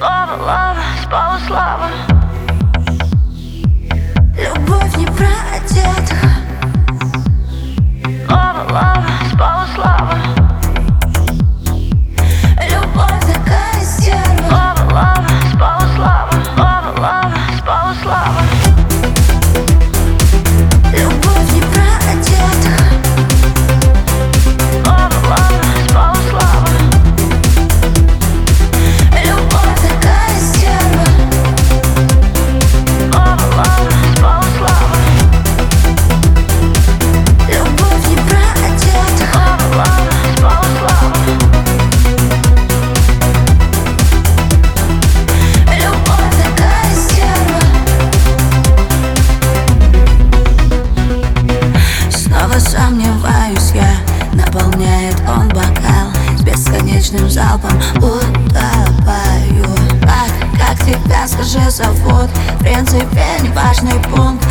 Лава, лава, спала слава. Любовь Напиваюсь я, наполняет он бокал. С бесконечным залпом утопаю. Так как тебя, скажи, зовут? В принципе, неважный пункт.